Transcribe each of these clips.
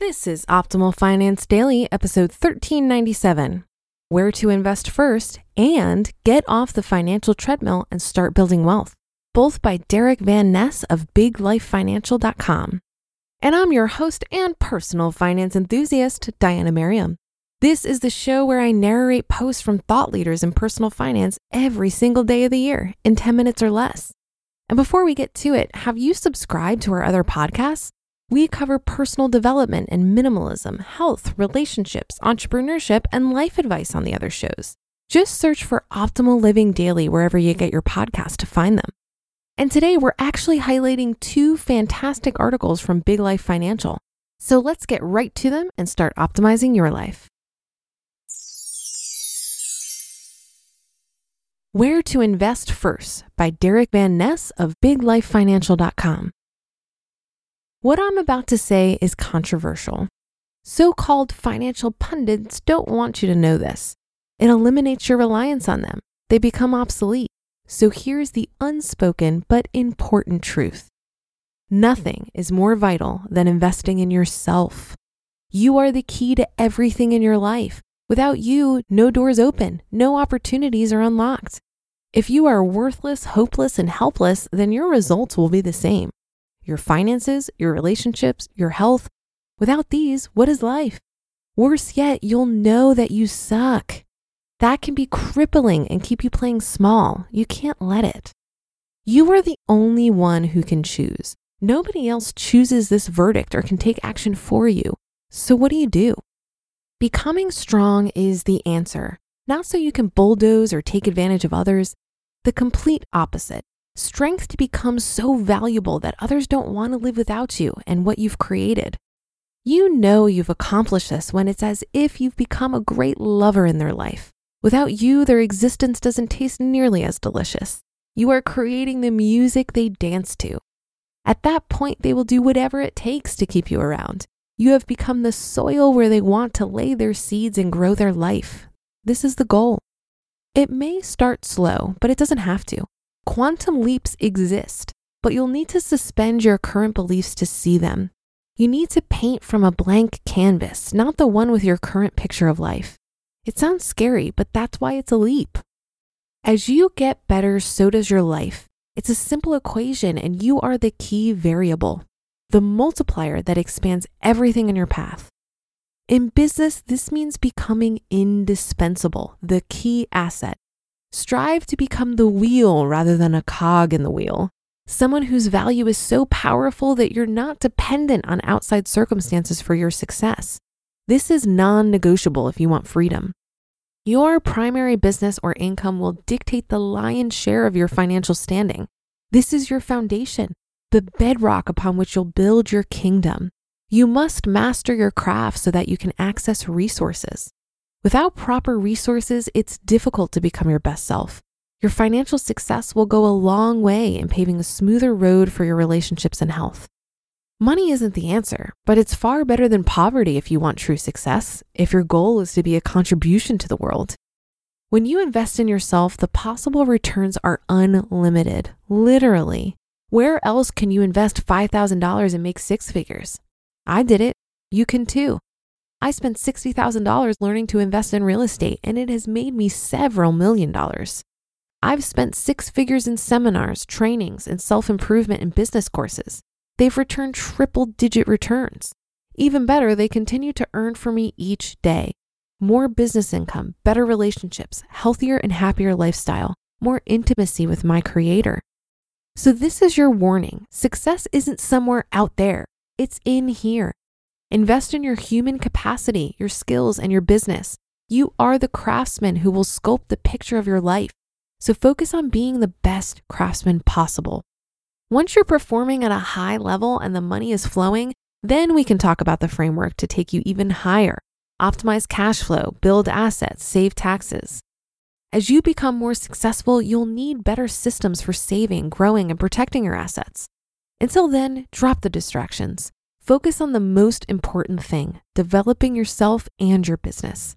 This is Optimal Finance Daily, episode 1397 Where to Invest First and Get Off the Financial Treadmill and Start Building Wealth, both by Derek Van Ness of BigLifeFinancial.com. And I'm your host and personal finance enthusiast, Diania Merriam. This is the show where I narrate posts from thought leaders in personal finance every single day of the year in 10 minutes or less. And before we get to it, have you subscribed to our other podcasts? We cover personal development and minimalism, health, relationships, entrepreneurship, and life advice on the other shows. Just search for Optimal Living Daily wherever you get your podcast to find them. And today we're actually highlighting two fantastic articles from Big Life Financial. So let's get right to them and start optimizing your life. Where to Invest First by Derek Van Ness of BigLifeFinancial.com. What I'm about to say is controversial. So called financial pundits don't want you to know this. It eliminates your reliance on them, they become obsolete. So here's the unspoken but important truth nothing is more vital than investing in yourself. You are the key to everything in your life. Without you, no doors open, no opportunities are unlocked. If you are worthless, hopeless, and helpless, then your results will be the same your finances, your relationships, your health. Without these, what is life? Worse yet, you'll know that you suck. That can be crippling and keep you playing small. You can't let it. You are the only one who can choose. Nobody else chooses this verdict or can take action for you. So, what do you do? Becoming strong is the answer, not so you can bulldoze or take advantage of others. The complete opposite strength to become so valuable that others don't want to live without you and what you've created. You know you've accomplished this when it's as if you've become a great lover in their life. Without you, their existence doesn't taste nearly as delicious. You are creating the music they dance to. At that point, they will do whatever it takes to keep you around. You have become the soil where they want to lay their seeds and grow their life. This is the goal. It may start slow, but it doesn't have to. Quantum leaps exist, but you'll need to suspend your current beliefs to see them. You need to paint from a blank canvas, not the one with your current picture of life. It sounds scary, but that's why it's a leap. As you get better, so does your life. It's a simple equation, and you are the key variable, the multiplier that expands everything in your path. In business, this means becoming indispensable, the key asset. Strive to become the wheel rather than a cog in the wheel. Someone whose value is so powerful that you're not dependent on outside circumstances for your success. This is non negotiable if you want freedom. Your primary business or income will dictate the lion's share of your financial standing. This is your foundation, the bedrock upon which you'll build your kingdom. You must master your craft so that you can access resources. Without proper resources, it's difficult to become your best self. Your financial success will go a long way in paving a smoother road for your relationships and health. Money isn't the answer, but it's far better than poverty if you want true success, if your goal is to be a contribution to the world. When you invest in yourself, the possible returns are unlimited, literally. Where else can you invest $5,000 and make six figures? I did it. You can too. I spent $60,000 learning to invest in real estate, and it has made me several million dollars. I've spent six figures in seminars, trainings, and self improvement and business courses. They've returned triple digit returns. Even better, they continue to earn for me each day. More business income, better relationships, healthier and happier lifestyle, more intimacy with my creator. So, this is your warning success isn't somewhere out there, it's in here. Invest in your human capacity, your skills, and your business. You are the craftsman who will sculpt the picture of your life. So focus on being the best craftsman possible. Once you're performing at a high level and the money is flowing, then we can talk about the framework to take you even higher. Optimize cash flow, build assets, save taxes. As you become more successful, you'll need better systems for saving, growing, and protecting your assets. Until then, drop the distractions. Focus on the most important thing developing yourself and your business.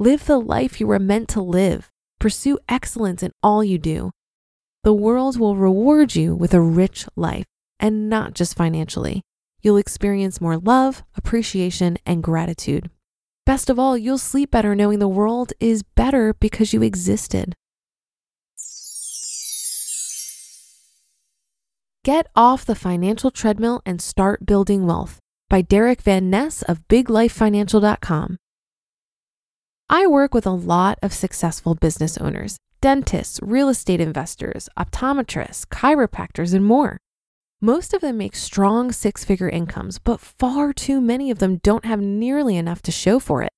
Live the life you were meant to live. Pursue excellence in all you do. The world will reward you with a rich life, and not just financially. You'll experience more love, appreciation, and gratitude. Best of all, you'll sleep better knowing the world is better because you existed. Get off the financial treadmill and start building wealth by Derek Van Ness of BigLifeFinancial.com. I work with a lot of successful business owners, dentists, real estate investors, optometrists, chiropractors, and more. Most of them make strong six figure incomes, but far too many of them don't have nearly enough to show for it.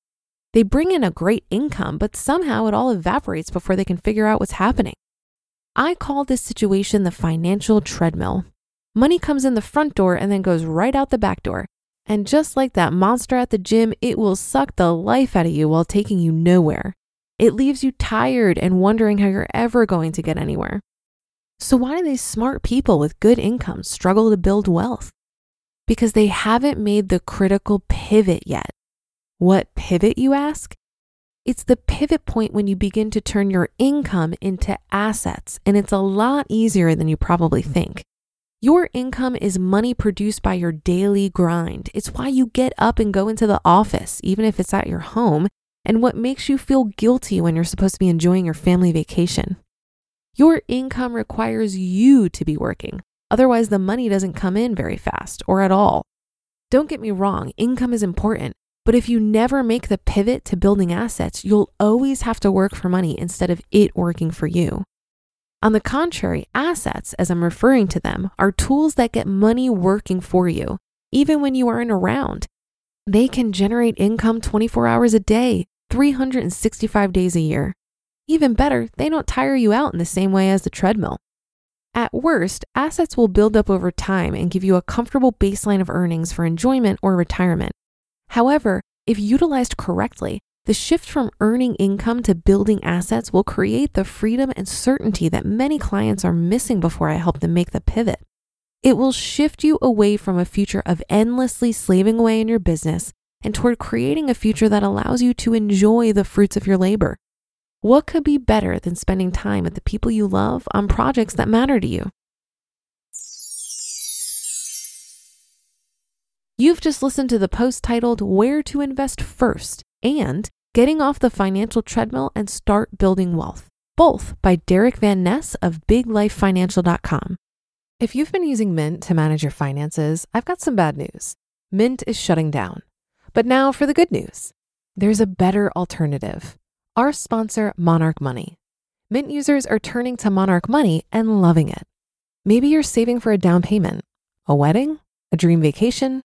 They bring in a great income, but somehow it all evaporates before they can figure out what's happening. I call this situation the financial treadmill. Money comes in the front door and then goes right out the back door. And just like that monster at the gym, it will suck the life out of you while taking you nowhere. It leaves you tired and wondering how you're ever going to get anywhere. So, why do these smart people with good incomes struggle to build wealth? Because they haven't made the critical pivot yet. What pivot, you ask? It's the pivot point when you begin to turn your income into assets, and it's a lot easier than you probably mm. think. Your income is money produced by your daily grind. It's why you get up and go into the office, even if it's at your home, and what makes you feel guilty when you're supposed to be enjoying your family vacation. Your income requires you to be working. Otherwise, the money doesn't come in very fast or at all. Don't get me wrong, income is important, but if you never make the pivot to building assets, you'll always have to work for money instead of it working for you. On the contrary, assets, as I'm referring to them, are tools that get money working for you, even when you aren't around. They can generate income 24 hours a day, 365 days a year. Even better, they don't tire you out in the same way as the treadmill. At worst, assets will build up over time and give you a comfortable baseline of earnings for enjoyment or retirement. However, if utilized correctly, the shift from earning income to building assets will create the freedom and certainty that many clients are missing before I help them make the pivot. It will shift you away from a future of endlessly slaving away in your business and toward creating a future that allows you to enjoy the fruits of your labor. What could be better than spending time with the people you love on projects that matter to you? You've just listened to the post titled Where to Invest First and Getting Off the Financial Treadmill and Start Building Wealth, both by Derek Van Ness of BigLifeFinancial.com. If you've been using Mint to manage your finances, I've got some bad news. Mint is shutting down. But now for the good news there's a better alternative. Our sponsor, Monarch Money. Mint users are turning to Monarch Money and loving it. Maybe you're saving for a down payment, a wedding, a dream vacation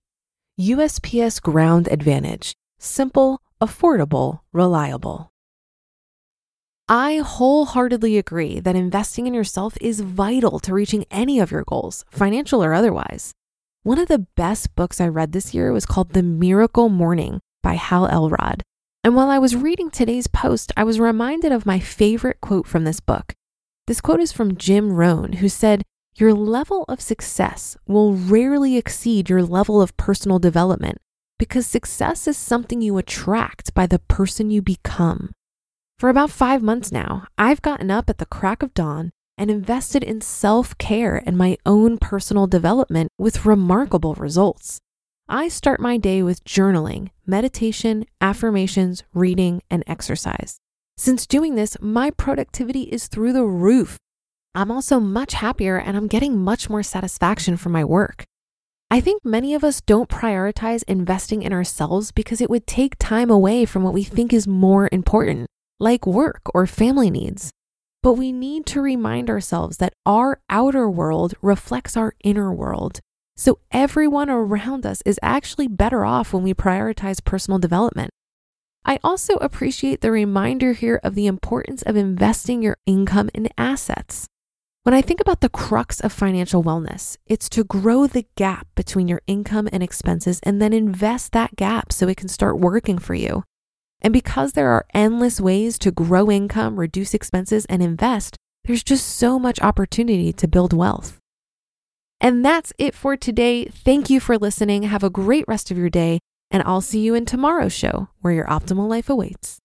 USPS Ground Advantage. Simple, affordable, reliable. I wholeheartedly agree that investing in yourself is vital to reaching any of your goals, financial or otherwise. One of the best books I read this year was called The Miracle Morning by Hal Elrod. And while I was reading today's post, I was reminded of my favorite quote from this book. This quote is from Jim Rohn, who said, Your level of success will rarely exceed your level of personal development because success is something you attract by the person you become. For about five months now, I've gotten up at the crack of dawn and invested in self care and my own personal development with remarkable results. I start my day with journaling, meditation, affirmations, reading, and exercise. Since doing this, my productivity is through the roof. I'm also much happier and I'm getting much more satisfaction from my work. I think many of us don't prioritize investing in ourselves because it would take time away from what we think is more important, like work or family needs. But we need to remind ourselves that our outer world reflects our inner world. So everyone around us is actually better off when we prioritize personal development. I also appreciate the reminder here of the importance of investing your income in assets. When I think about the crux of financial wellness, it's to grow the gap between your income and expenses and then invest that gap so it can start working for you. And because there are endless ways to grow income, reduce expenses, and invest, there's just so much opportunity to build wealth. And that's it for today. Thank you for listening. Have a great rest of your day, and I'll see you in tomorrow's show where your optimal life awaits.